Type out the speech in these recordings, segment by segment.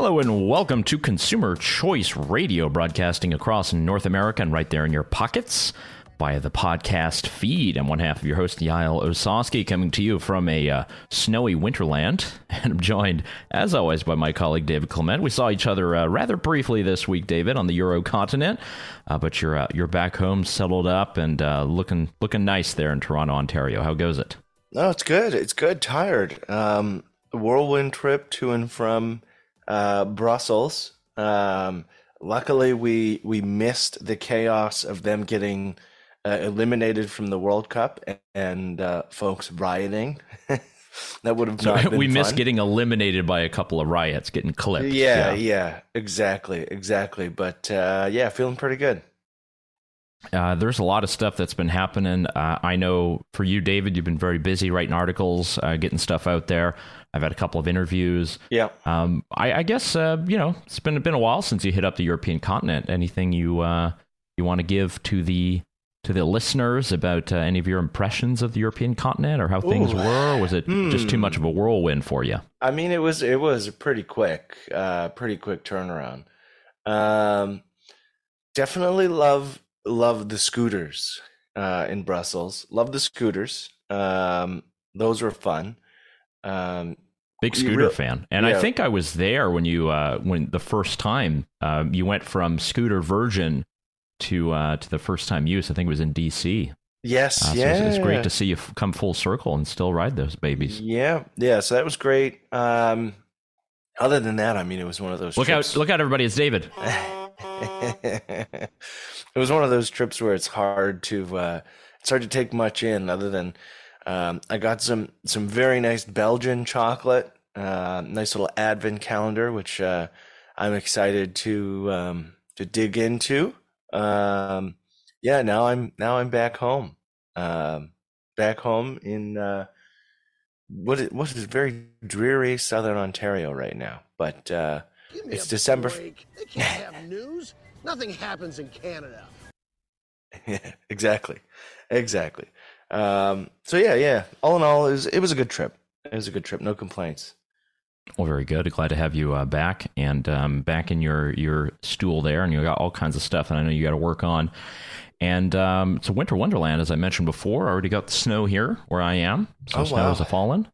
Hello and welcome to Consumer Choice Radio, broadcasting across North America and right there in your pockets via the podcast feed. I'm one half of your host, Yael Ossowski, coming to you from a uh, snowy winterland. And I'm joined, as always, by my colleague David Clement. We saw each other uh, rather briefly this week, David, on the Euro continent, uh, but you're uh, you're back home, settled up, and uh, looking looking nice there in Toronto, Ontario. How goes it? No, it's good. It's good. Tired. Um, whirlwind trip to and from uh, Brussels. Um, luckily, we we missed the chaos of them getting uh, eliminated from the World Cup and, and uh, folks rioting. that would have not so we fun. missed getting eliminated by a couple of riots, getting clipped. Yeah, yeah, yeah, exactly, exactly. But uh, yeah, feeling pretty good. Uh, there's a lot of stuff that's been happening. Uh, I know for you, David, you've been very busy writing articles, uh, getting stuff out there. I've had a couple of interviews. Yeah. Um, I, I guess uh, you know it's been been a while since you hit up the European continent. Anything you uh, you want to give to the to the listeners about uh, any of your impressions of the European continent or how things were? Or was it just too Hmm. much of a whirlwind for you? I mean, it was it was a pretty quick, uh, pretty quick turnaround. Um, definitely love love the scooters uh, in Brussels. Love the scooters. Um, those were fun. Um, Big scooter real- fan, and I think I was there when you uh, when the first time um, you went from scooter version to uh, to the first time use. I think it was in DC. yes, Uh, so yeah, it's, it's great to see you f- come full circle and still ride those babies. Yeah, yeah. So that was great. Um, other than that, I mean, it was one of those. Look trips- out! Look out, everybody! It's David. it was one of those trips where it's hard to uh, it's hard to take much in other than um, I got some some very nice Belgian chocolate, uh, nice little advent calendar, which uh, I'm excited to um, to dig into. Um, yeah, now I'm now I'm back home, um, back home in uh, what is, what is very dreary Southern Ontario right now, but. Uh, It's December break. They can't have news. Nothing happens in Canada. Yeah, exactly, exactly. Um, so yeah, yeah. All in all, it was it was a good trip. It was a good trip. No complaints. Well, very good. Glad to have you uh, back and um, back in your your stool there, and you got all kinds of stuff, and I know you got to work on. And um, it's a winter wonderland, as I mentioned before. I already got the snow here where I am, so Oh, snow wow. is a fallen.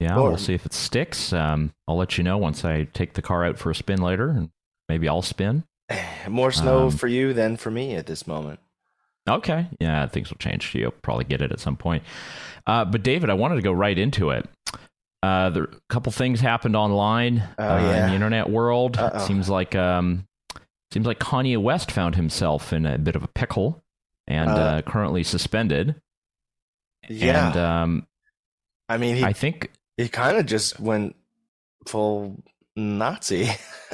Yeah, Well, we'll see if it sticks. Um, I'll let you know once I take the car out for a spin later, and maybe I'll spin. More snow Um, for you than for me at this moment. Okay. Yeah, things will change. You'll probably get it at some point. Uh, but David, I wanted to go right into it. Uh, there, a couple things happened online Oh, uh, in the internet world. Uh-oh. Seems like um, seems like Kanye West found himself in a bit of a pickle and uh, Uh, currently suspended. Yeah, And um, I mean, he I think he kind of just went full Nazi.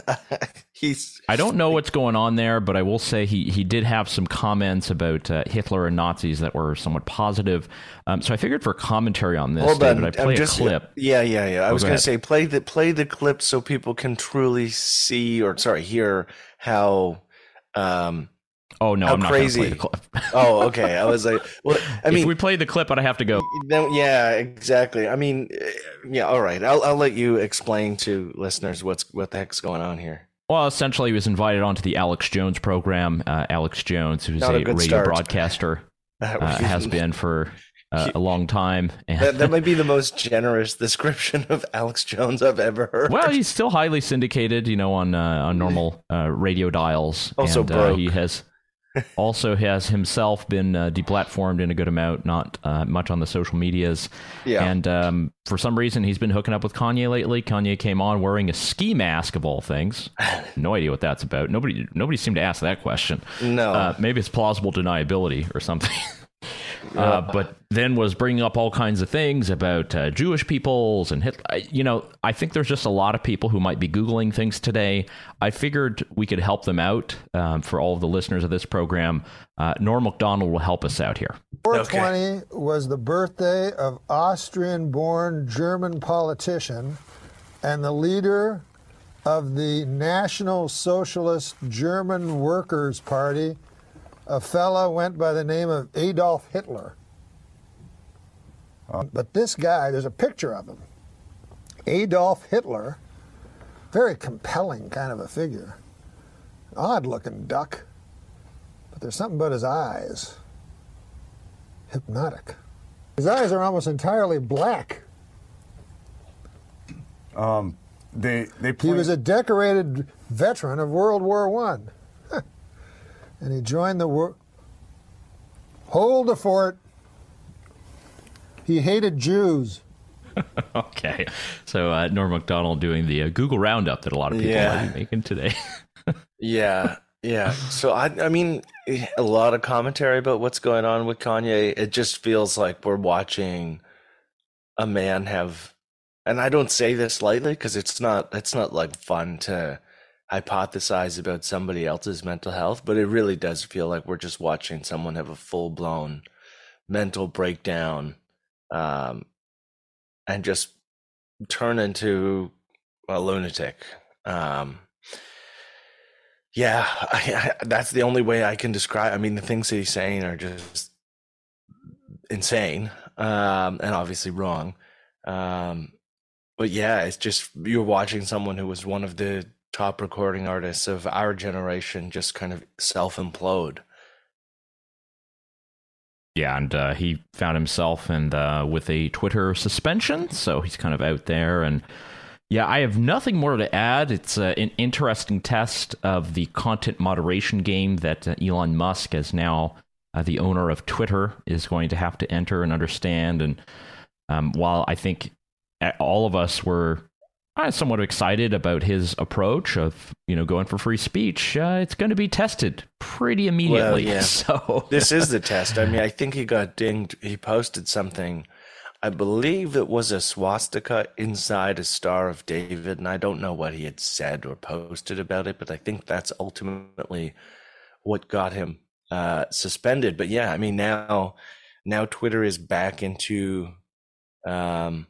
He's I don't know what's going on there, but I will say he, he did have some comments about uh, Hitler and Nazis that were somewhat positive. Um, so I figured for commentary on this, Hold David, I I'm play just- a clip. Yeah, yeah, yeah. I Oh, was go gonna say play the play the clip so people can truly see or sorry hear how. Um. Oh no, How I'm not crazy. going to play the clip. Oh, okay. I was like, well, I if mean, we play the clip, but I'd have to go. Then, yeah, exactly. I mean, yeah. All right. I'll I'll let you explain to listeners what's what the heck's going on here. Well, essentially, he was invited onto the Alex Jones program. Uh, Alex Jones, who's Not a, a radio start. broadcaster, uh, has been for uh, a long time. And, That, that might be the most generous description of Alex Jones I've ever heard. well, he's still highly syndicated, you know, on uh, on normal uh, radio dials. Also and, uh, broke. he has also has himself been uh, deplatformed in a good amount, not uh, much on the social medias. Yeah. And um, for some reason, he's been hooking up with Kanye lately. Kanye came on wearing a ski mask of all things. No idea what that's about. Nobody nobody seemed to ask that question. no. Uh, maybe it's plausible deniability or something. Uh, but then was bringing up all kinds of things about uh, Jewish peoples and Hitler. You know, I think there's just a lot of people who might be Googling things today. I figured we could help them out um, for all of the listeners of this program. Uh, Norm Macdonald will help us out here. 420 was the birthday of Austrian born German politician and the leader of the National Socialist German Workers' Party, a fellow went by the name of Adolf Hitler. But this guy, there's a picture of him. Adolf Hitler very compelling kind of a figure. Odd looking duck. But there's something about his eyes. Hypnotic. His eyes are almost entirely black. Um, they they He was a decorated veteran of World War One, and he joined the war. Hold the fort. He hated Jews. Okay. So uh, Norm Macdonald doing the uh, Google Roundup that a lot of people Yeah. might be making today. Yeah, yeah. So I, I mean, a lot of commentary about what's going on with Kanye. It just feels like we're watching a man have, and I don't say this lightly because it's not, it's not like fun to hypothesize about somebody else's mental health, but it really does feel like we're just watching someone have a full blown mental breakdown, um, and just turn into a lunatic. Um, yeah, I, I, that's the only way I can describe. I mean, the things that he's saying are just insane, um, and obviously wrong. Um, but yeah, it's just you're watching someone who was one of the top recording artists of our generation just kind of self implode. Yeah, and uh, he found himself and uh, with a Twitter suspension, so he's kind of out there. And yeah, I have nothing more to add. It's uh, an interesting test of the content moderation game that uh, Elon Musk, as now uh, the owner of Twitter, is going to have to enter and understand. And um, while I think all of us were uh, somewhat excited about his approach of you know going for free speech, uh, it's going to be tested pretty immediately. yeah. So This is the test. I mean, I think he got dinged. He posted something. I believe it was a swastika inside a Star of David, and I don't know what he had said or posted about it, but I think that's ultimately what got him uh, suspended. But yeah, I mean now, now Twitter is back into um,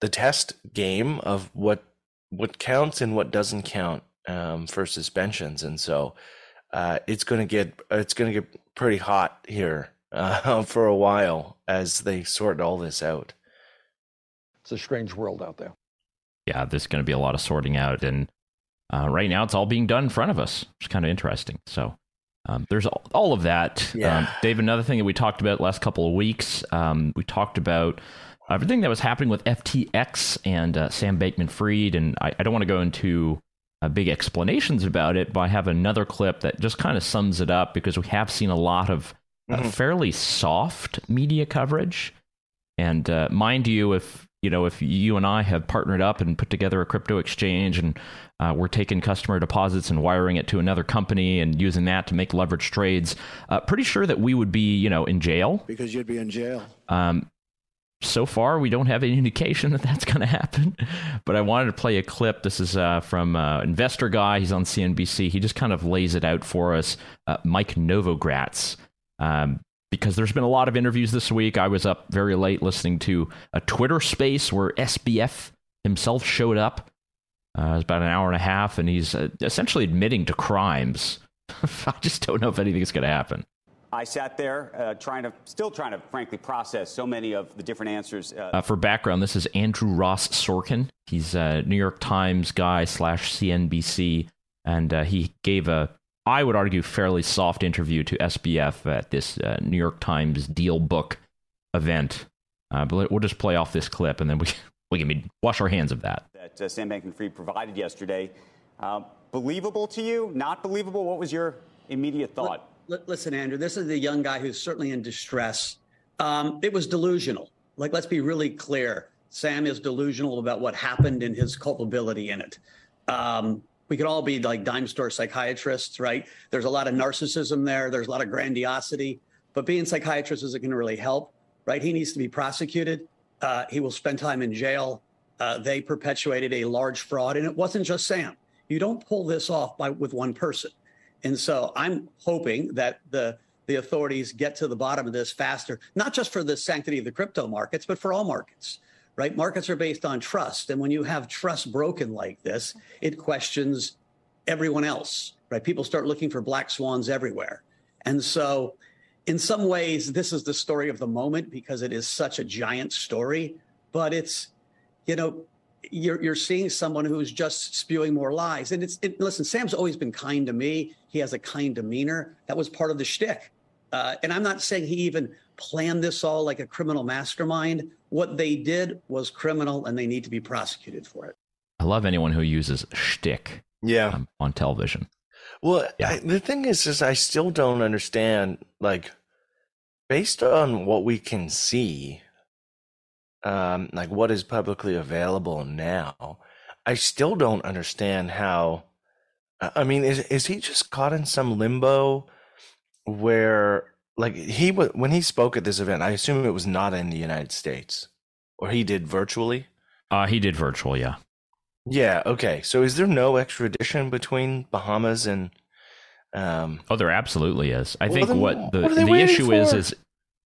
the test game of what what counts and what doesn't count um, for suspensions, and so uh, it's going to get it's going to get pretty hot here uh, for a while as they sort all this out. It's a strange world out there. yeah, there's going to be a lot of sorting out, and uh, right now it's all being done in front of us, which is kind of interesting. So um, there's all, all of that. Yeah. Um, Dave, another thing that we talked about last couple of weeks, um, we talked about everything that was happening with FTX and uh, Sam Bankman Fried, and I, I don't want to go into uh, big explanations about it, but I have another clip that just kind of sums it up because we have seen a lot of uh, fairly soft media coverage. And uh, mind you, if you know, if you and I have partnered up and put together a crypto exchange, and uh, we're taking customer deposits and wiring it to another company and using that to make leverage trades, uh, pretty sure that we would be, you know, in jail. Because you'd be in jail. Um, so far, we don't have any indication that that's going to happen. But I wanted to play a clip. This is uh, from uh, Investor Guy. He's on CNBC. He just kind of lays it out for us. Uh, Mike Novogratz. Um, because there's been a lot of interviews this week. I was up very late listening to a Twitter space where SBF himself showed up. Uh, it was about an hour and a half, and he's uh, essentially admitting to crimes. I just don't know if anything's going to happen. I sat there uh, trying to, still trying to, frankly, process so many of the different answers. Uh, Uh, for background, this is Andrew Ross Sorkin. He's a New York Times guy slash CNBC, and uh, he gave a, I would argue, fairly soft interview to SBF at this uh, New York Times DealBook event. Uh, but we'll just play off this clip, and then we we can wash our hands of that. that uh, Sam Bankman-Fried provided yesterday. Believable to you? Not believable? What was your immediate thought? Listen, Andrew, this is a young guy who's certainly in distress. Um, it was delusional. Like, let's be really clear. Sam is delusional about what happened and his culpability in it. Um, we could all be like dime store psychiatrists, right? There's a lot of narcissism there. There's a lot of grandiosity, but being psychiatrist isn't going to really help, right? He needs to be prosecuted. Uh, he will spend time in jail. Uh, they perpetuated a large fraud, and it wasn't just Sam. You don't pull this off by with one person. And so I'm hoping that the the authorities get to the bottom of this faster, not just for the sanctity of the crypto markets, but for all markets. Right? Markets are based on trust, and when you have trust broken like this, it questions everyone else. Right? People start looking for black swans everywhere. And so in some ways this is the story of the moment because it is such a giant story, but it's you know, you're you're seeing someone who's just spewing more lies. And it's it, listen, Sam's always been kind to me. He has a kind demeanor. That was part of the shtick. Uh, and I'm not saying he even planned this all like a criminal mastermind. What they did was criminal, and they need to be prosecuted for it. I love anyone who uses shtick Yeah. um, on television. Well, Yeah. I, the thing is, is I still don't understand. Like, based on what we can see, um, like what is publicly available now, I still don't understand how. I mean, is is he just caught in some limbo where, like, he was when he spoke at this event? I assume it was not in the United States, or he did virtually. Uh, he did virtual, yeah. Yeah. Okay. So, is there no extradition between Bahamas and? Um, Oh, there absolutely is. I Well, think what the, what the issue is is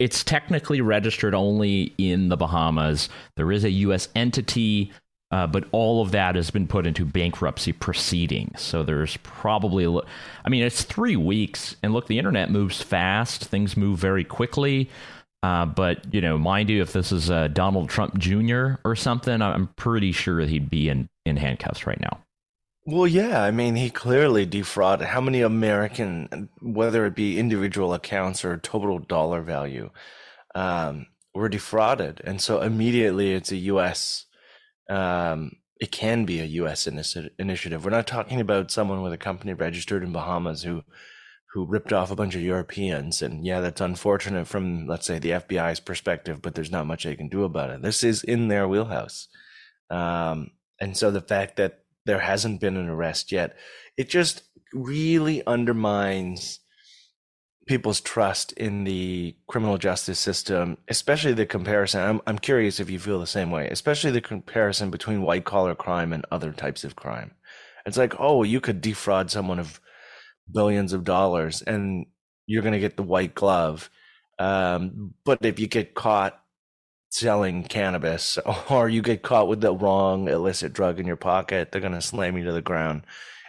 it's technically registered only in the Bahamas. There is a U.S. entity, uh, but all of that has been put into bankruptcy proceedings. So there's probably, li- I mean, it's three weeks, and look, the internet moves fast. Things move very quickly. Uh, but you know, mind you, if this is uh, Donald Trump Jr. or something, I'm pretty sure he'd be in in handcuffs right now. Well, yeah, I mean, he clearly defrauded how many American, whether it be individual accounts or total dollar value, um, were defrauded. And so immediately it's a U.S., um, it can be a U.S. initiative. We're not talking about someone with a company registered in Bahamas who, who ripped off a bunch of Europeans. And yeah, that's unfortunate from, let's say, the FBI's perspective, but there's not much they can do about it. This is in their wheelhouse. Um, and so the fact that there hasn't been an arrest yet, it just really undermines people's trust in the criminal justice system, especially the comparison. I'm, I'm curious if you feel the same way, especially the comparison between white collar crime and other types of crime. It's like, oh, you could defraud someone of billions of dollars and you're going to get the white glove. Um, but if you get caught selling cannabis or you get caught with the wrong illicit drug in your pocket, they're going to slam you to the ground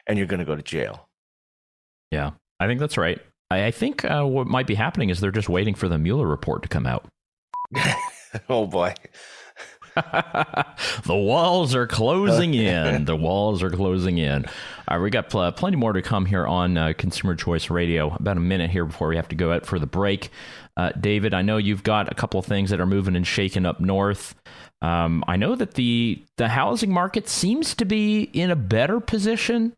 and you're going to go to jail. Yeah, I think that's right. I, I think uh, what might be happening is they're just waiting for the Mueller report to come out. oh boy. the walls are closing in. The walls are closing in. All right, we got pl- plenty more to come here on uh, Consumer Choice Radio. About a minute here before we have to go out for the break. Uh, David, I know you've got a couple of things that are moving and shaking up north. Um, I know that the the housing market seems to be in a better position.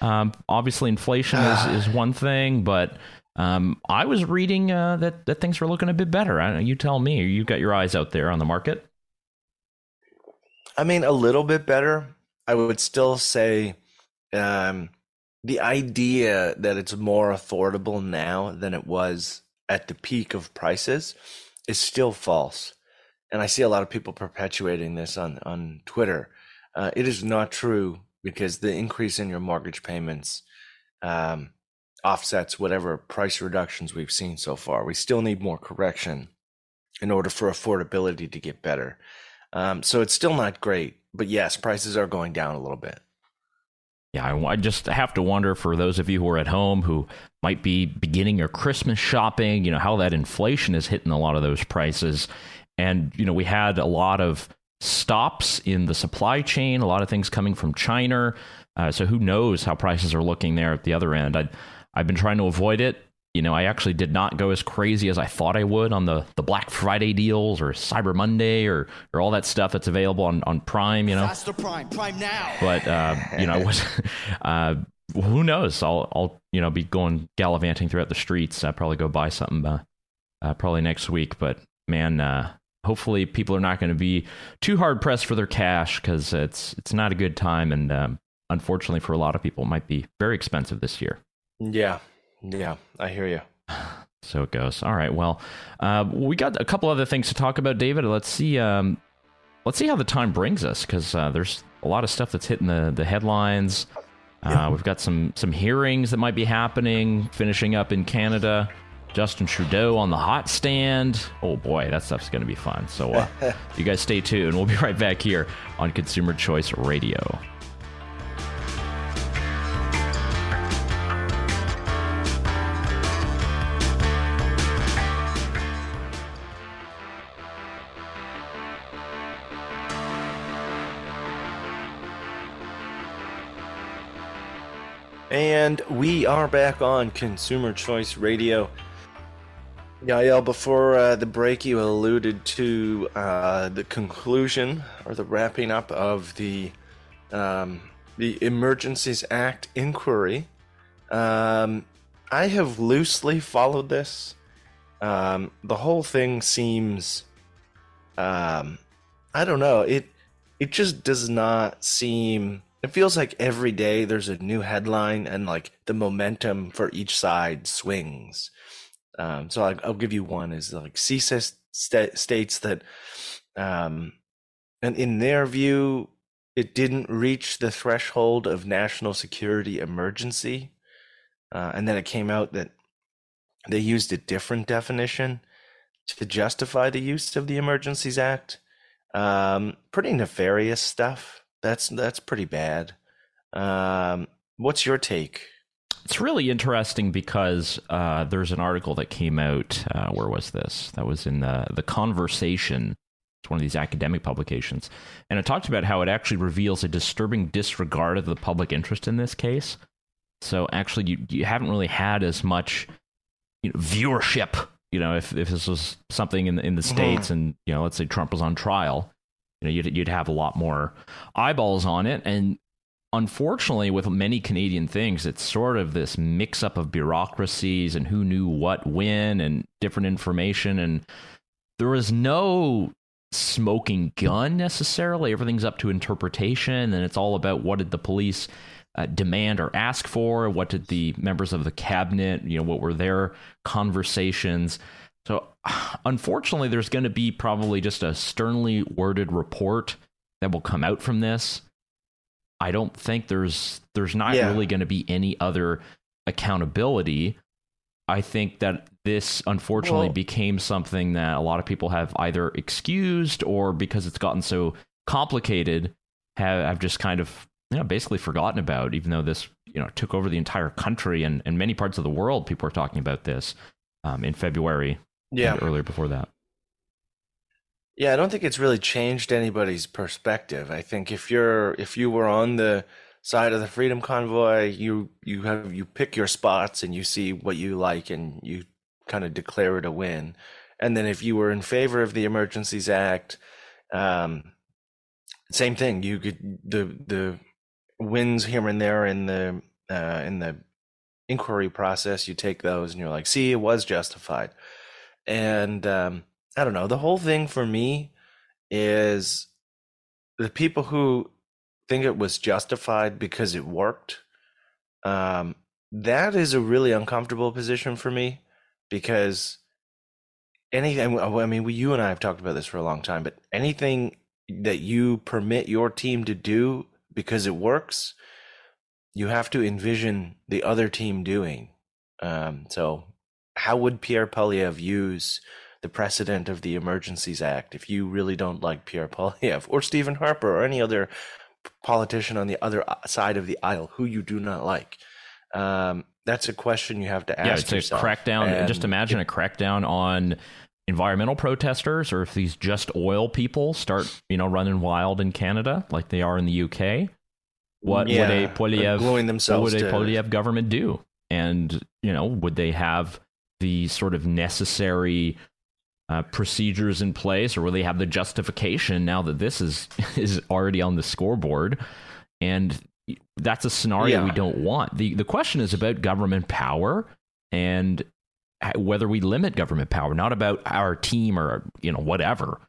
Um, obviously, inflation is, is one thing, but um, I was reading uh, that that things were looking a bit better. I you tell me. You've got your eyes out there on the market. I mean, a little bit better. I would still say um, the idea that it's more affordable now than it was at the peak of prices is still false. And I see a lot of people perpetuating this on, on Twitter. Uh, it is not true because the increase in your mortgage payments um, offsets whatever price reductions we've seen so far. We still need more correction in order for affordability to get better. Um, so it's still not great, but yes, prices are going down a little bit. Yeah, I, I just have to wonder for those of you who are at home who might be beginning your Christmas shopping, you know, how that inflation is hitting a lot of those prices. And, you know, we had a lot of stops in the supply chain, a lot of things coming from China. Uh, so who knows how prices are looking there at the other end. I, I've been trying to avoid it. You know, I actually did not go as crazy as I thought I would on the, the Black Friday deals or Cyber Monday or, or all that stuff that's available on, on Prime, you know Faster Prime, Prime now. but uh, you know, I was, uh, who knows? I'll, I'll, you know, be going gallivanting throughout the streets. I'll probably go buy something, uh, uh, probably next week. But man, uh, hopefully, people are not going to be too hard pressed for their cash because it's it's not a good time, and um, unfortunately, for a lot of people, it might be very expensive this year. Yeah, yeah, I hear you. So it goes. All right. Well, uh, we got a couple other things to talk about, David. Let's see. Um, let's see how the time brings us because uh, there's a lot of stuff that's hitting the the headlines. Uh, we've got some some hearings that might be happening, finishing up in Canada. Justin Trudeau on the hot stand. Oh boy, that stuff's going to be fun. So uh, you guys stay tuned. We'll be right back here on Consumer Choice Radio. And we are back on Consumer Choice Radio. Yael, before uh, the break, you alluded to uh, the conclusion or the wrapping up of the um, the Emergencies Act inquiry. Um, I have loosely followed this. Um, the whole thing seems, um, I don't know. It it just does not seem it feels like every day there's a new headline and like the momentum for each side swings. Um, so I'll, I'll, give you one is like CSIS st- states that, um, and in their view, it didn't reach the threshold of national security emergency. Uh, and then it came out that they used a different definition to justify the use of the Emergencies Act. Um, pretty nefarious stuff. That's that's pretty bad. Um, what's your take? It's really interesting because uh, there's an article that came out. Uh, where was this? That was in the the Conversation. It's one of these academic publications, and it talked about how it actually reveals a disturbing disregard of the public interest in this case. So actually, you you haven't really had as much you know, viewership. You know, if if this was something in the, in the mm-hmm. states, and you know, let's say Trump was on trial, know, you'd, you'd have a lot more eyeballs on it. And unfortunately, with many Canadian things, it's sort of this mix up of bureaucracies and who knew what when and different information. And there is no smoking gun necessarily. Everything's up to interpretation. And it's all about what did the police uh, demand or ask for? What did the members of the cabinet, you know, what were their conversations? So, unfortunately, there's going to be probably just a sternly worded report that will come out from this. I don't think there's there's not yeah. really going to be any other accountability. I think that this unfortunately well, became something that a lot of people have either excused or because it's gotten so complicated have, have just kind of you know basically forgotten about even though this you know took over the entire country and, and many parts of the world people are talking about this um, in February yeah. earlier before that. Yeah i don't think it's really changed anybody's perspective. I think if you're if you were on the side of the freedom convoy you you have you pick your spots and you see what you like and you kind of declare it a win. And then if you were in favor of the emergencies act um, same thing. You could the the wins here and there in the uh, in the inquiry process you take those and you're like see it was justified and um, I don't know. The whole thing for me is the people who think it was justified because it worked. Um, that is a really uncomfortable position for me because anything. I mean, we, you and I have talked about this for a long time, but anything that you permit your team to do because it works, you have to envision the other team doing. Um, so how would Pierre Poilievre use the precedent of the Emergencies Act if you really don't like Pierre Poilievre or Stephen Harper or any other politician on the other uh, side of the aisle who you do not like? Um, that's a question you have to ask. Yeah, it's yourself. a crackdown. And just imagine it, a crackdown on environmental protesters, or if these just oil people start, you know, running wild in Canada like they are in the UK. What yeah, would a Poilievre, what would a Poilievre government do? And you know, would they have the sort of necessary uh, procedures in place, or will they have the justification now that this is is already on the scoreboard? And that's a scenario yeah. we don't want. the The question is about government power and whether we limit government power, not about our team or you know whatever.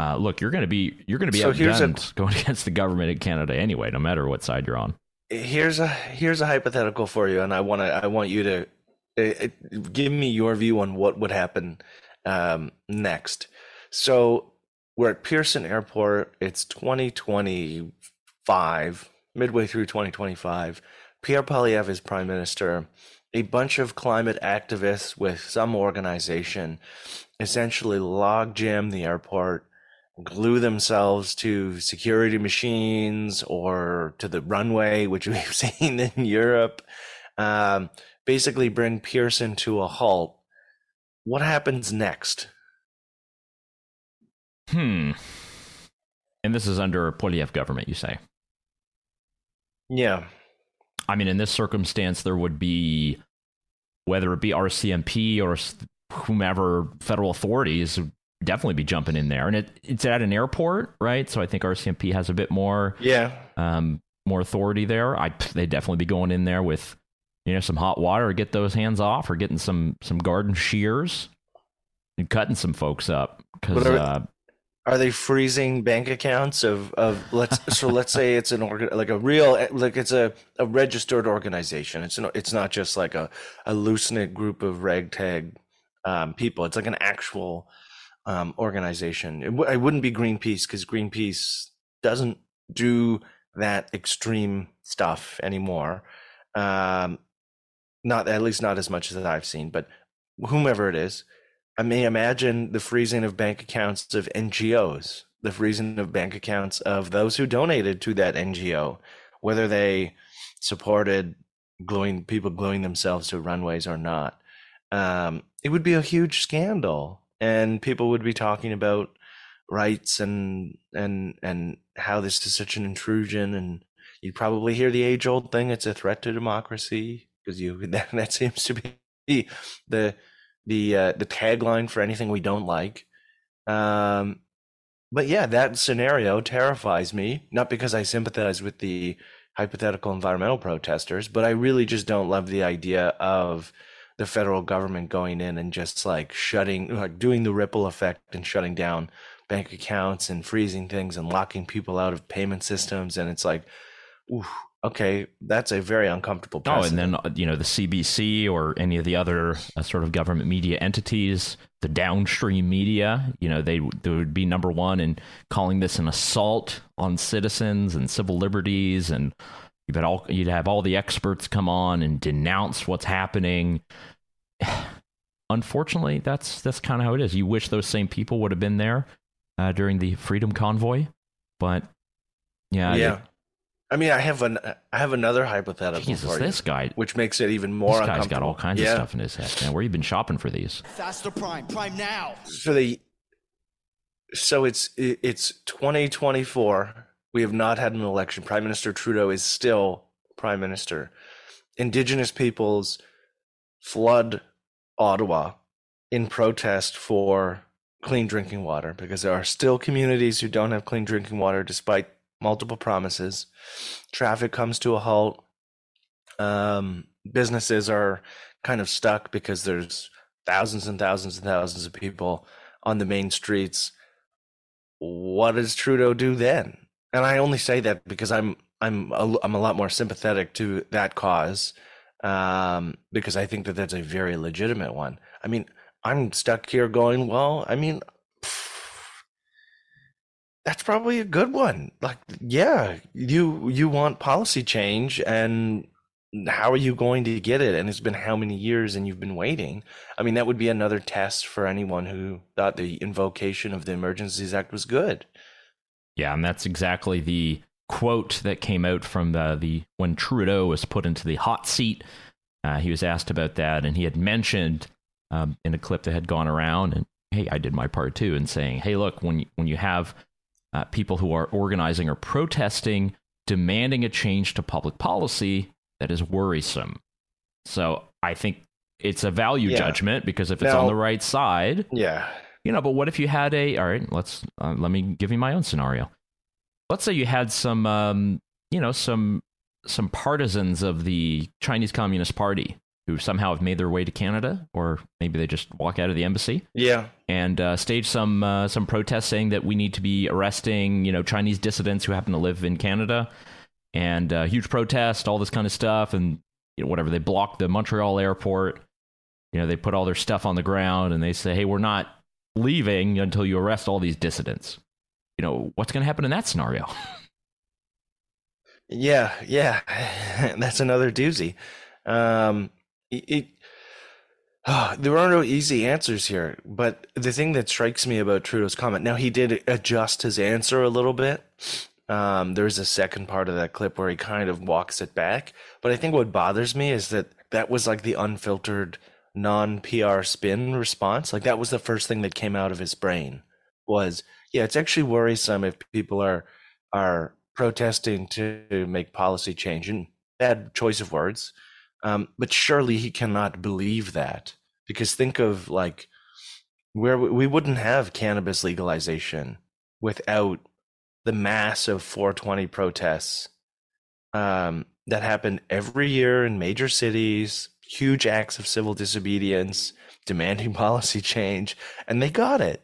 Uh, look, you're going to be you're going to be so outgunned a, going against the government in Canada anyway, no matter what side you're on. Here's a here's a hypothetical for you, and I want to I want you to give me your view on what would happen um, next. So we're at Pearson Airport. It's 2025, midway through 2025. Pierre Poilievre is prime minister. A bunch of climate activists with some organization essentially logjam the airport, glue themselves to security machines or to the runway, which we've seen in Europe. Um, basically bring Pearson to a halt. What happens next? Hmm. And this is under a Poilievre government, you say? Yeah. I mean, in this circumstance, there would be whether it be RCMP or whomever federal authorities would definitely be jumping in there, and it, it's at an airport, right? So I think RCMP has a bit more, yeah, um, more authority there. I they'd definitely be going in there with you know some hot water, or get those hands off, or getting some some garden shears and cutting some folks up. Because. Uh, are they freezing bank accounts of, of let's so let's say it's an organ like a real like it's a, a registered organization. It's an, it's not just like a, a loose knit group of ragtag um, people. It's like an actual um, organization. It, w- it wouldn't be greenpeace because greenpeace doesn't do that extreme stuff anymore. Um, not at least not as much as i've seen but whomever it is I may imagine the freezing of bank accounts of NGOs, the freezing of bank accounts of those who donated to that NGO, whether they supported gluing people gluing themselves to runways or not. Um, it would be a huge scandal, and people would be talking about rights and and and how this is such an intrusion, and you'd probably hear the age old thing: it's a threat to democracy because you that, that seems to be the the uh, the tagline for anything we don't like. Um, but yeah, that scenario terrifies me. Not because I sympathize with the hypothetical environmental protesters, but I really just don't love the idea of the federal government going in and just like shutting, like doing the ripple effect and shutting down bank accounts and freezing things and locking people out of payment systems. And it's like, ooh, okay, that's a very uncomfortable. Precedent. Oh, and then uh, you know the CBC or any of the other uh, sort of government media entities, the downstream media, you know, they they would be number one in calling this an assault on citizens and civil liberties, and you bet all you'd have all the experts come on and denounce what's happening. Unfortunately, that's that's kind of how it is. You wish those same people would have been there uh, during the Freedom Convoy, but yeah, yeah. I mean, I have an I have another hypothetical Jesus, for this you, guy, which makes it even more. This guy's got all kinds yeah. of stuff in his head. Man, where you been shopping for these? Faster prime, prime now. So the so it's it's 2024. We have not had an election. Prime Minister Trudeau is still prime minister. Indigenous peoples flood Ottawa in protest for clean drinking water because there are still communities who don't have clean drinking water despite multiple promises. Traffic comes to a halt. Um, businesses are kind of stuck because there's thousands and thousands and thousands of people on the main streets. What does Trudeau do then? And I only say that because I'm I'm a, I'm a lot more sympathetic to that cause um, because I think that that's a very legitimate one. I mean, I'm stuck here going, well, I mean, that's probably a good one. Like, yeah, you you want policy change, and how are you going to get it? And it's been how many years, and you've been waiting. I mean, that would be another test for anyone who thought the invocation of the Emergencies Act was good. Yeah, and that's exactly the quote that came out from the, the when Trudeau was put into the hot seat. Uh, he was asked about that, and he had mentioned um, in a clip that had gone around, and hey, I did my part too, in saying, hey, look, when when you have uh, people who are organizing or protesting, demanding a change to public policy that is worrisome. So I think it's a value yeah. judgment because if it's now, on the right side, yeah, you know. But what if you had a? All right, let's uh, let me give you my own scenario. Let's say you had some, um, you know, some some partisans of the Chinese Communist Party who somehow have made their way to Canada, or maybe they just walk out of the embassy. Yeah, and uh, stage some uh, some protests saying that we need to be arresting you know Chinese dissidents who happen to live in Canada, and uh, huge protest, all this kind of stuff, and you know whatever. They block the Montreal airport. You know they put all their stuff on the ground, and they say, "Hey, we're not leaving until you arrest all these dissidents." You know what's going to happen in that scenario? yeah, yeah, that's another doozy. Um, it, oh, there are no easy answers here, but the thing that strikes me about Trudeau's comment now he did adjust his answer a little bit. Um, there's a second part of that clip where he kind of walks it back, but I think what bothers me is that that was like the unfiltered, non PR spin response. Like that was the first thing that came out of his brain was, yeah, it's actually worrisome if people are are protesting to make policy change and bad choice of words. Um, but surely he cannot believe that because think of like where we wouldn't have cannabis legalization without the mass of 420 protests um, that happened every year in major cities, huge acts of civil disobedience, demanding policy change, and they got it,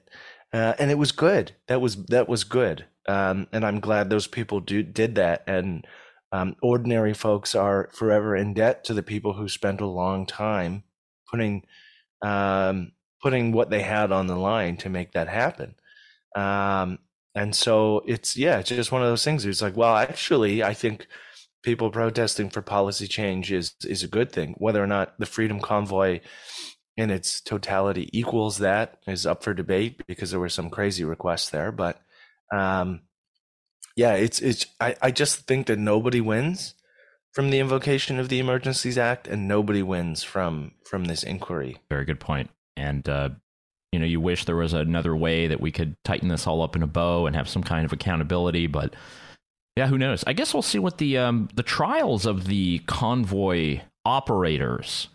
uh, and it was good. That was that was good, um, and I'm glad those people do, did that. And um, ordinary folks are forever in debt to the people who spent a long time putting um, putting what they had on the line to make that happen. Um, and so it's yeah, it's just one of those things. It's like, well, actually, I think people protesting for policy change is is a good thing. Whether or not the Freedom Convoy in its totality equals that is up for debate because there were some crazy requests there. But um, yeah, it's it's I, I just think that nobody wins from the invocation of the Emergencies Act, and nobody wins from from this inquiry. Very good point. And uh, you know, you wish there was another way that we could tighten this all up in a bow and have some kind of accountability, but yeah, who knows? I guess we'll see what the um, the trials of the convoy operators.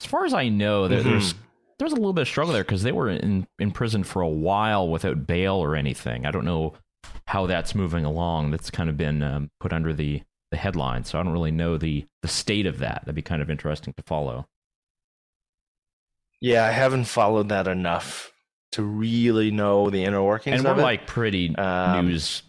As far as I know, there, mm-hmm. there's there's a little bit of struggle there because they were in in prison for a while without bail or anything. I don't know how that's moving along. That's kind of been um, put under the the headline, so I don't really know the the state of that. That'd be kind of interesting to follow. Yeah, I haven't followed that enough to really know the inner workings. And we're like pretty um, news,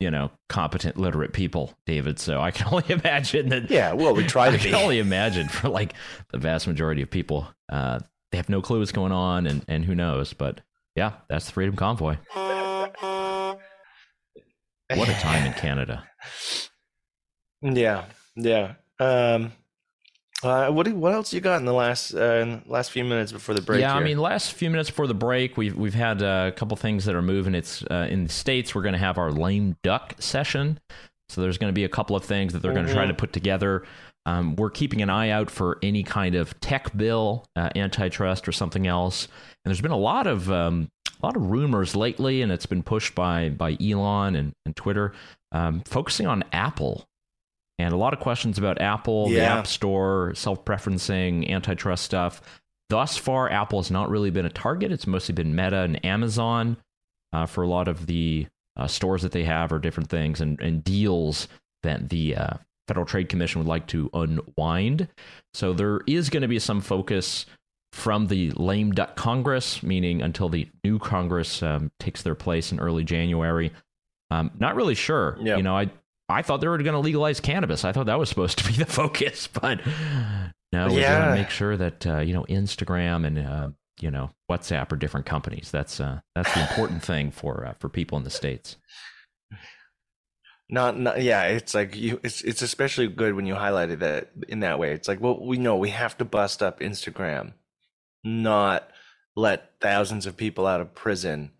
you know, competent, literate people, David. So I can only imagine that. Yeah, well, we try to. Be I can only imagine for like the vast majority of people, uh, they have no clue what's going on, and and who knows. But yeah, that's the Freedom Convoy. What a time in Canada. Yeah, yeah. Um, uh, what do, what else you got in the last uh, last few minutes before the break? Yeah, here? I mean, last few minutes before the break, we've we've had a couple things that are moving. It's uh, in the states. We're going to have our lame duck session, so there's going to be a couple of things that they're mm-hmm. going to try to put together. Um, we're keeping an eye out for any kind of tech bill, uh, antitrust, or something else. And there's been a lot of um, a lot of rumors lately, and it's been pushed by by Elon and, and Twitter, um, focusing on Apple and a lot of questions about Apple, yeah. the App Store, self preferencing, antitrust stuff. Thus far, Apple has not really been a target. It's mostly been Meta and Amazon uh, for a lot of the uh, stores that they have or different things and, and deals that the uh, Federal Trade Commission would like to unwind. So there is going to be some focus from the lame duck Congress, meaning until the new Congress um, takes their place in early January. Um, not really sure. You know, I I thought they were going to legalize cannabis. I thought that was supposed to be the focus, but no, we're yeah. going to make sure that uh, you know Instagram and uh, you know WhatsApp are different companies. That's uh, that's the important thing for uh, for people in the states. Not, not, yeah. It's like you. It's it's especially good when you highlighted that in that way. It's like, well, we know we have to bust up Instagram, not let thousands of people out of prison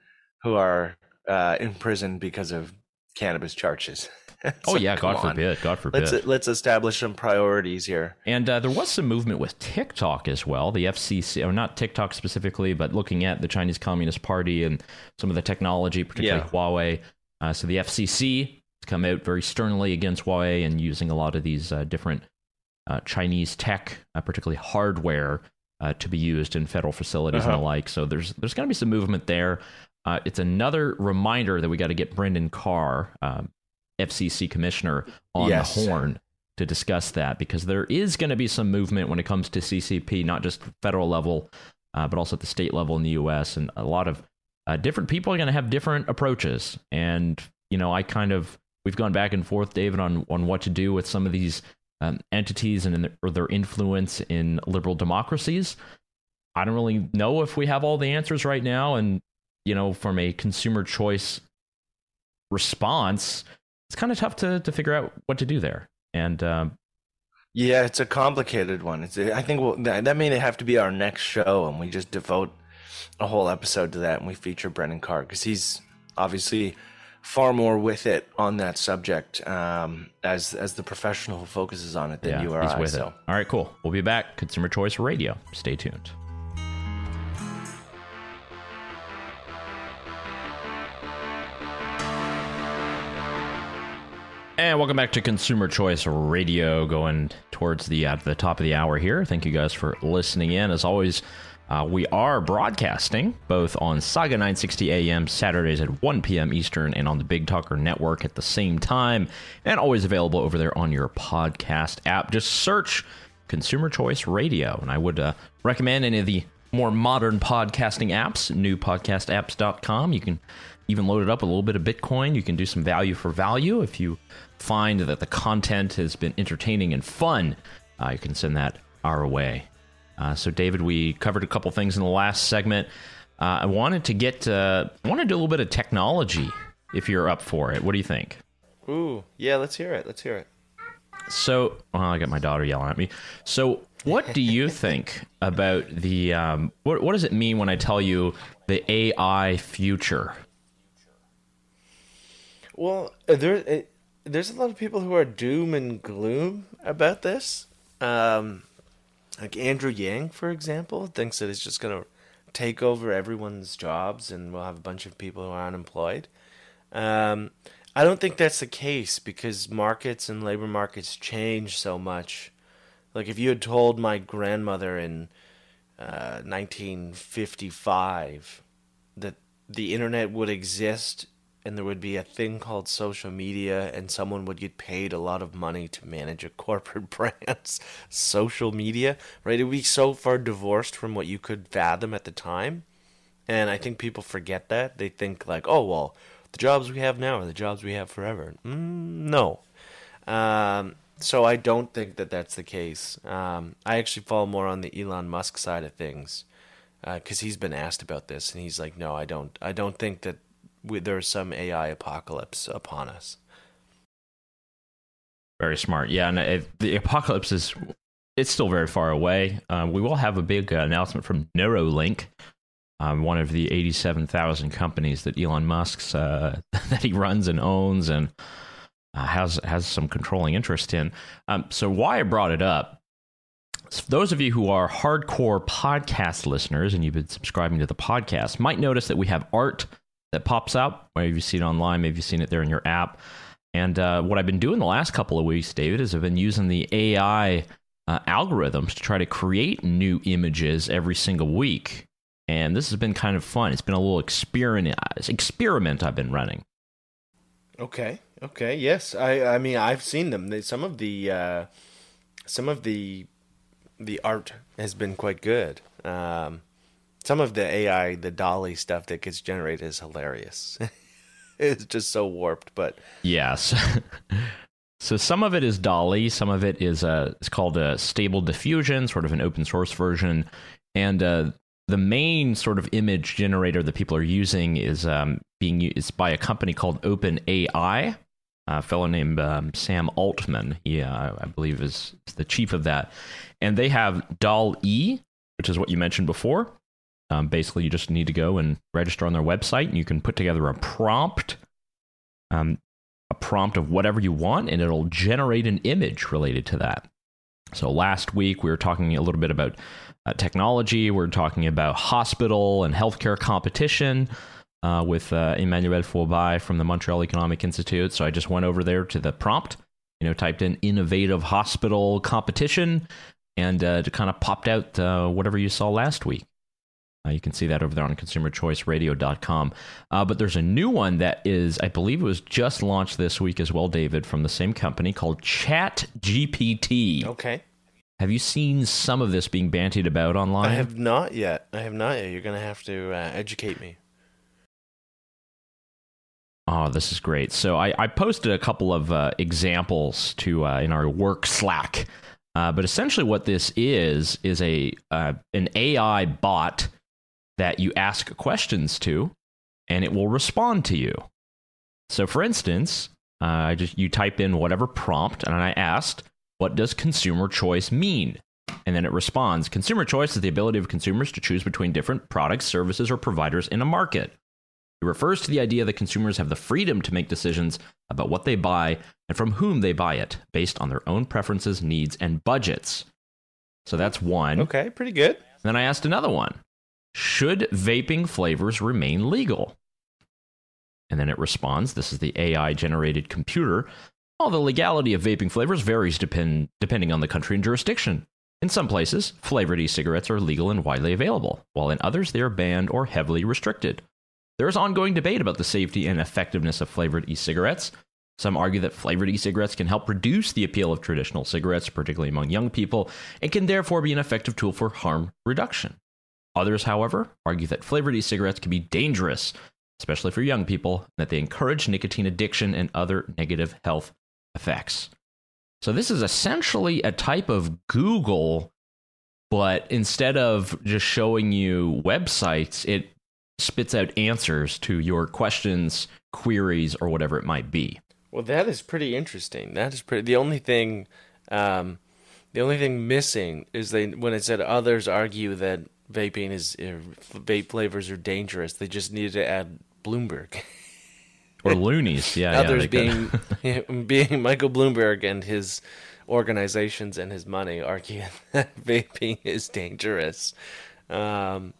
who are uh, in prison because of cannabis charges. oh yeah, God on. forbid, God forbid. Let's let's establish some priorities here. And uh, there was some movement with TikTok as well. The FCC, or not TikTok specifically, but looking at the Chinese Communist Party and some of the technology, particularly yeah. Huawei. Uh, so the FCC has come out very sternly against Huawei and using a lot of these uh, different uh, Chinese tech, uh, particularly hardware, uh, to be used in federal facilities uh-huh. and the like. So there's there's going to be some movement there. Uh, it's another reminder that we got to get Brendan Carr, um, FCC commissioner on yes. the horn to discuss that because there is going to be some movement when it comes to CCP, not just federal level, uh, but also at the state level in the U.S. And a lot of uh, different people are going to have different approaches. And you know, I kind of we've gone back and forth, David, on on what to do with some of these um, entities and their, their influence in liberal democracies. I don't really know if we have all the answers right now, and you know, from a consumer choice response, it's kind of tough to to figure out what to do there. And um, yeah, it's a complicated one. It's I think we'll, that, that may have to be our next show, and we just devote a whole episode to that, and we feature Brendan Carr because he's obviously far more with it on that subject um, as as the professional who focuses on it than yeah, you are. he's I. With so. it. All right, cool. We'll be back. Consumer Choice Radio. Stay tuned. And welcome back to Consumer Choice Radio, going towards the uh, the top of the hour here. Thank you guys for listening in. As always, uh, we are broadcasting both on Sauga 960 AM Saturdays at 1 p.m. Eastern and on the Big Talker Network at the same time, and always available over there on your podcast app. Just search Consumer Choice Radio, and I would uh, recommend any of the more modern podcasting apps, newpodcastapps.com. You can even load it up with a little bit of Bitcoin. You can do some value for value if you find that the content has been entertaining and fun. Uh, you can send that our way. Uh, so, David, we covered a couple things in the last segment. Uh, I wanted to get, uh, I want to do a little bit of technology if you're up for it. What do you think? Ooh, yeah, let's hear it. Let's hear it. So, well, I got my daughter yelling at me. So, what do you think about the, um, what, what does it mean when I tell you the AI future? Well, uh, there, uh, there's a lot of people who are doom and gloom about this. Um, like Andrew Yang, for example, thinks that it's just going to take over everyone's jobs and we'll have a bunch of people who are unemployed. Um, I don't think that's the case because markets and labor markets change so much. Like if you had told my grandmother in uh, 1955 that the internet would exist and there would be a thing called social media and someone would get paid a lot of money to manage a corporate brand's social media right? It would be so far divorced from what you could fathom at the time. And i think people forget that. They think like oh well the jobs we have now are the jobs we have forever. Mm, no. Um, so i don't think that that's the case. Um, i actually fall more on the elon musk side of things because uh, he's been asked about this and he's like no i don't i don't think that we, there's some AI apocalypse upon us. Very smart. Yeah, and it, the apocalypse is it's still very far away. Um, we will have a big uh, announcement from Neuralink, um, one of the 87,000 companies that Elon Musk's uh, that he runs and owns and uh, has has some controlling interest in. Um, so why I brought it up. So those of you who are hardcore podcast listeners and you've been subscribing to the podcast might notice that we have art that pops up. Maybe you've seen it online, maybe you've seen it there in your app. And uh, what I've been doing the last couple of weeks, David, is I've been using the AI uh, algorithms to try to create new images every single week. And this has been kind of fun. It's been a little experiment experiment I've been running. Okay. Okay. Yes. I. I mean, I've seen them. Some of the. Uh, some of the. The art has been quite good. Um, some of the AI, the DALL-E stuff that gets generated is hilarious. it's just so warped, but yes. so some of it is DALL-E, some of it is uh, it's called a Stable Diffusion, sort of an open source version, and uh, the main sort of image generator that people are using is um, being used by a company called OpenAI. A fellow named um, Sam Altman, he uh, I believe is, is the chief of that, and they have DALL-E, which is what you mentioned before, um, basically, you just need to go and register on their website, and you can put together a prompt, um, a prompt of whatever you want, and it'll generate an image related to that. So last week we were talking a little bit about uh, technology. We are talking about hospital and healthcare competition uh, with uh, Emmanuel Faubert from the Montreal Economic Institute. So I just went over there to the prompt, you know, typed in innovative hospital competition, and uh, it kind of popped out uh, whatever you saw last week. Uh, you can see that over there on consumerchoiceradio.com. Uh, but there's a new one that is, I believe it was just launched this week as well, David, from the same company called Chat GPT. Okay. Have you seen some of this being bantied about online? I have not yet. I have not yet. You're going to have to uh, educate me. Oh, this is great. So I, I posted a couple of uh, examples to uh, in our work Slack. Uh, but essentially, what this is is a uh, an AI bot that you ask questions to, and it will respond to you. So, for instance, uh, I just you type in whatever prompt, and I asked, "What does consumer choice mean?" And then it responds, "Consumer choice is the ability of consumers to choose between different products, services, or providers in a market." It refers to the idea that consumers have the freedom to make decisions about what they buy and from whom they buy it based on their own preferences, needs, and budgets. So that's one. Okay, pretty good. Then I asked another one should vaping flavors remain legal? And then it responds this is the AI generated computer. All the legality of vaping flavors varies depend, depending on the country and jurisdiction. In some places, flavored e cigarettes are legal and widely available, while in others they are banned or heavily restricted. There is ongoing debate about the safety and effectiveness of flavored e cigarettes. Some argue that flavored e cigarettes can help reduce the appeal of traditional cigarettes, particularly among young people, and can therefore be an effective tool for harm reduction. Others, however, argue that flavored e cigarettes can be dangerous, especially for young people, and that they encourage nicotine addiction and other negative health effects. So, this is essentially a type of Google, but instead of just showing you websites, it spits out answers to your questions, queries, or whatever it might be. Well, that is pretty interesting. That is pretty. The only thing, um, the only thing missing is they when it said others argue that vaping is uh, vape flavors are dangerous. They just needed to add Bloomberg. Or loonies, yeah. others yeah, being being Michael Bloomberg and his organizations and his money arguing that vaping is dangerous. Um,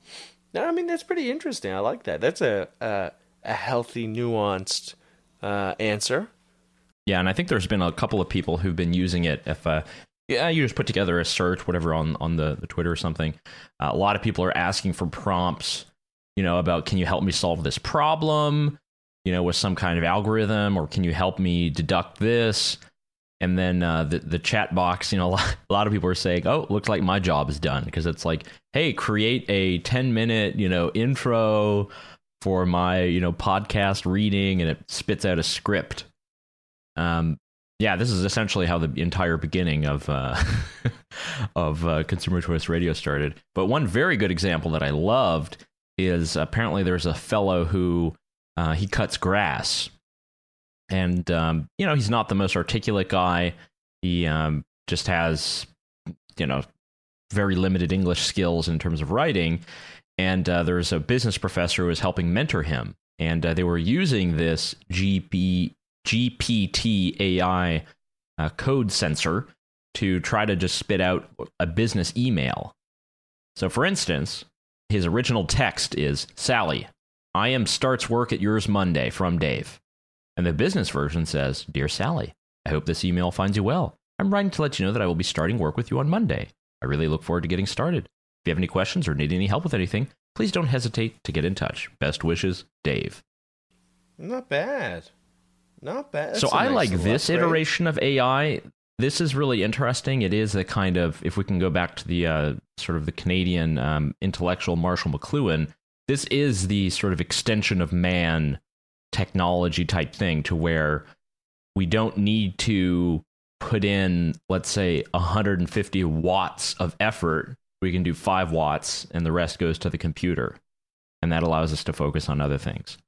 no, I mean that's pretty interesting. I like that. That's a a, a healthy, nuanced uh, answer. Yeah, and I think there's been a couple of people who've been using it. If uh, yeah, you just put together a search, whatever, on on the, the Twitter or something. Uh, a lot of people are asking for prompts, you know, about can you help me solve this problem, you know, with some kind of algorithm, or can you help me deduct this? And then uh, the the chat box, you know, a lot, a lot of people are saying, "Oh, looks like my job is done," because it's like, "Hey, create a ten minute, you know, intro for my, you know, podcast reading," and it spits out a script. Um, yeah, this is essentially how the entire beginning of uh, of uh, Consumer Choice Radio started. But one very good example that I loved is apparently there's a fellow who uh, he cuts grass, and um, you know he's not the most articulate guy. He um, just has you know very limited English skills in terms of writing. And uh, there a business professor who is helping mentor him, and uh, they were using this GP GPT AI uh, code sensor to try to just spit out a business email. So, for instance, his original text is Sally, I am starts work at yours Monday from Dave. And the business version says, Dear Sally, I hope this email finds you well. I'm writing to let you know that I will be starting work with you on Monday. I really look forward to getting started. If you have any questions or need any help with anything, please don't hesitate to get in touch. Best wishes, Dave. Not bad. Not bad. so I nice like this upgrade. iteration of AI. This is really interesting. It is a kind of, if we can go back to the uh, sort of the Canadian um, intellectual Marshall McLuhan, this is the sort of extension of man technology type thing to where we don't need to put in, let's say, 150 watts of effort. We can do five watts and the rest goes to the computer. And that allows us to focus on other things.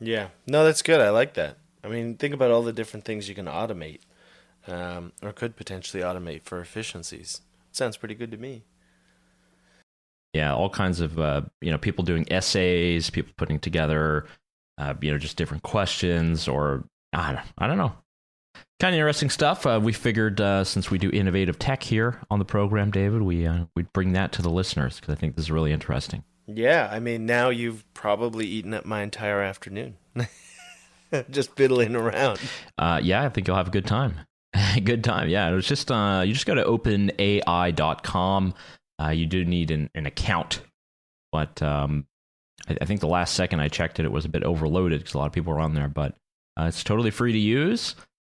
Yeah. No, that's good. I like that. I mean, think about all the different things you can automate, um, or could potentially automate for efficiencies. Sounds pretty good to me. yeah all kinds of uh, you know people doing essays people putting together uh, you know just different questions or i don't, I don't know kind of interesting stuff uh, we figured uh, since we do innovative tech here on the program david we uh, we'd bring that to the listeners because i think this is really interesting Yeah, I mean, now you've probably eaten up my entire afternoon. Just fiddling around. uh, yeah i think you'll have a good time. Good time yeah. It was just uh, you just go to openai.com uh, you do need an, an account. But um, I, I think the last second i checked it it was a bit overloaded because a lot of people were on there. But uh, it's totally free to use.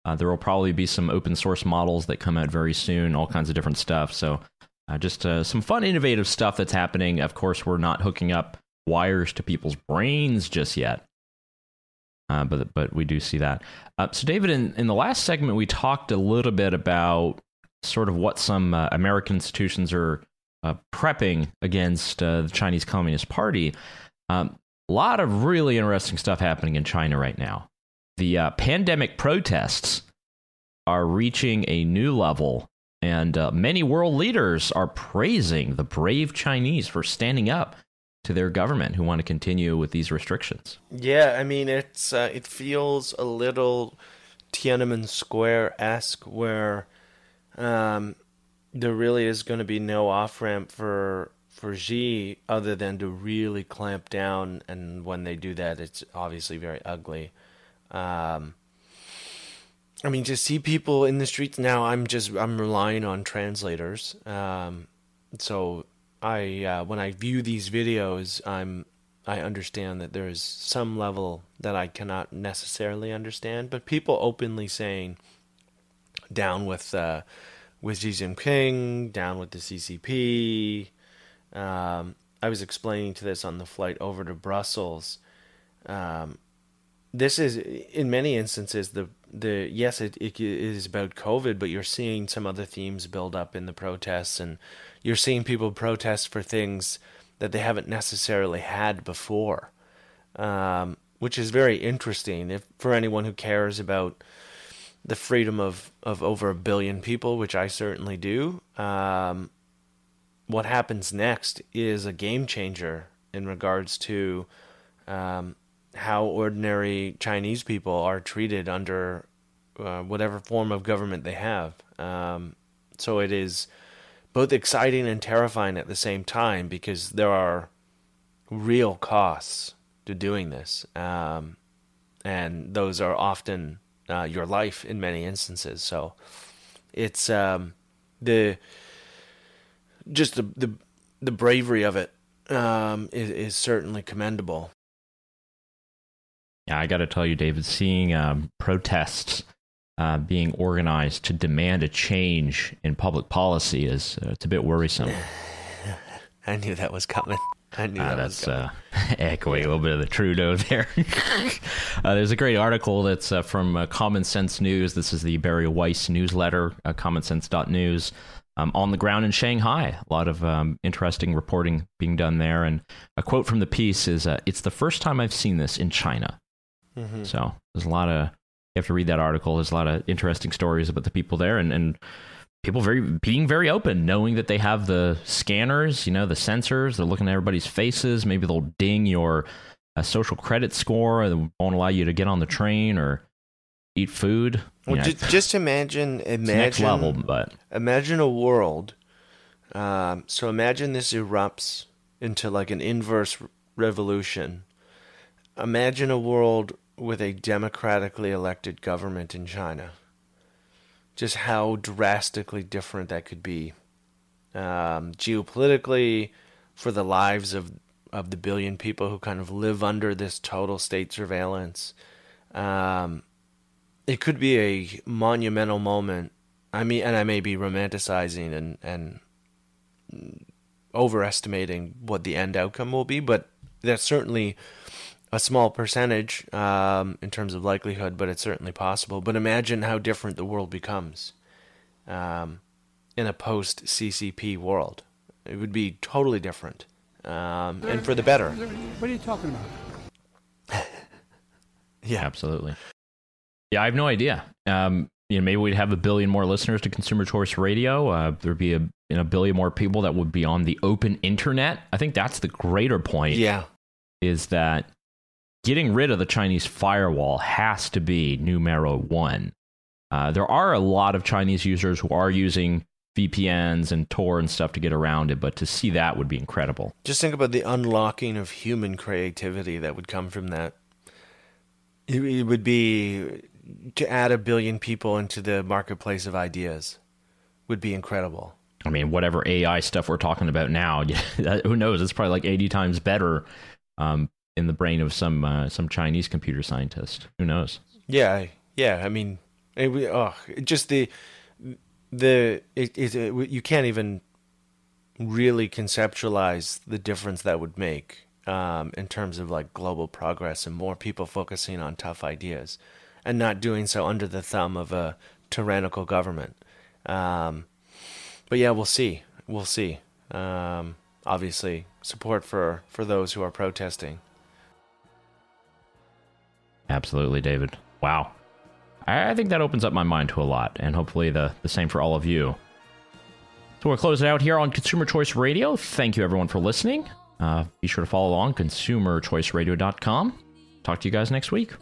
Uh, there will probably be some open source models that come out very soon all kinds of different stuff. So uh, just uh, some fun innovative stuff that's happening. Of course we're not hooking up wires to people's brains just yet uh, but but we do see that. Uh, so, David, in, in the last segment, we talked a little bit about sort of what some uh, American institutions are uh, prepping against uh, the Chinese Communist Party. Um, a lot of really interesting stuff happening in China right now. The uh, pandemic protests are reaching a new level, and many world leaders are praising the brave Chinese for standing up to their government who want to continue with these restrictions. Yeah, I mean, it's uh, it feels a little Tiananmen Square esque, where um, there really is going to be no off ramp for for Xi other than to really clamp down. And when they do that, it's obviously very ugly. Um, I mean, to see people in the streets now, I'm just I'm relying on translators. Um, so I uh, when I view these videos, I'm I understand that there is some level that I cannot necessarily understand, but people openly saying down with uh, with Xi Jinping, down with the CCP. Um, I was explaining to this on the flight over to Brussels. Um, this is in many instances the the yes it, it is about covid but you're seeing some other themes build up in the protests and you're seeing people protest for things that they haven't necessarily had before um, which is very interesting. If for anyone who cares about the freedom of, of over a billion people which i certainly do um, what happens next is a game changer in regards to um, how ordinary Chinese people are treated under uh, whatever form of government they have. Um, so it is both exciting and terrifying at the same time because there are real costs to doing this. Um, and those are often uh, your life in many instances. So it's um, the just the, the the bravery of it um, is, is certainly commendable. Yeah, I got to tell you, David, seeing um, protests uh, being organized to demand a change in public policy is uh, it's a bit worrisome. I knew that was coming. I knew Uh, that that's was coming. uh, echoing a little bit of the Trudeau there. uh, there's a great article that's uh, from uh, Common Sense News. This is the Bari Weiss newsletter, uh, commonsense.news. Um, on the ground in Shanghai, a lot of um, interesting reporting being done there. And a quote from the piece is uh, It's the first time I've seen this in China. Mm-hmm. So there's a lot of, you have to read that article. There's a lot of interesting stories about the people there and, and people very being very open, knowing that they have the scanners, you know, the sensors. They're looking at everybody's faces. Maybe they'll ding your uh, social credit score. They won't allow you to get on the train or eat food. Well, You know, just, just imagine, it's next imagine, level, but imagine a world. Um, so imagine this erupts into like an inverse revolution. Imagine a world with a democratically elected government in China. Just how drastically different that could be, um, geopolitically, for the lives of of the billion people who kind of live under this total state surveillance. Um, it could be a monumental moment. I mean, and I may be romanticizing and and overestimating what the end outcome will be, but that's certainly a small percentage um, in terms of likelihood, but it's certainly possible. But imagine how different the world becomes um, in a post CCP world. It would be totally different, um, and for the better. What are you talking about? Yeah, absolutely. Yeah, I have no idea. Um, you know, maybe we'd have a billion more listeners to Consumer Choice Radio. Uh, there'd be a you know, billion more people that would be on the open internet. I think that's the greater point. yeah. is that getting rid of the Chinese firewall has to be numero one. Uh, there are a lot of Chinese users who are using VPNs and Tor and stuff to get around it, but to see that would be incredible. Just think about the unlocking of human creativity that would come from that. It, it would be to add a billion people into the marketplace of ideas would be incredible. I mean, whatever AI stuff we're talking about now, who knows? It's probably like 80 times better um, in the brain of some uh, some Chinese computer scientist. Who knows? Yeah, yeah. I mean, it, oh, just the the it, it, it you can't even really conceptualize the difference that would make um, in terms of like global progress and more people focusing on tough ideas and not doing so under the thumb of a tyrannical government. Um, but yeah, we'll see. We'll see. Um, obviously, support for for those who are protesting. Absolutely, David. Wow. I I think that opens up my mind to a lot, and hopefully the, the same for all of you. So we'll close it out here on Consumer Choice Radio. Thank you, everyone, for listening. Uh, be sure to follow along, consumerchoiceradio.com. Talk to you guys next week.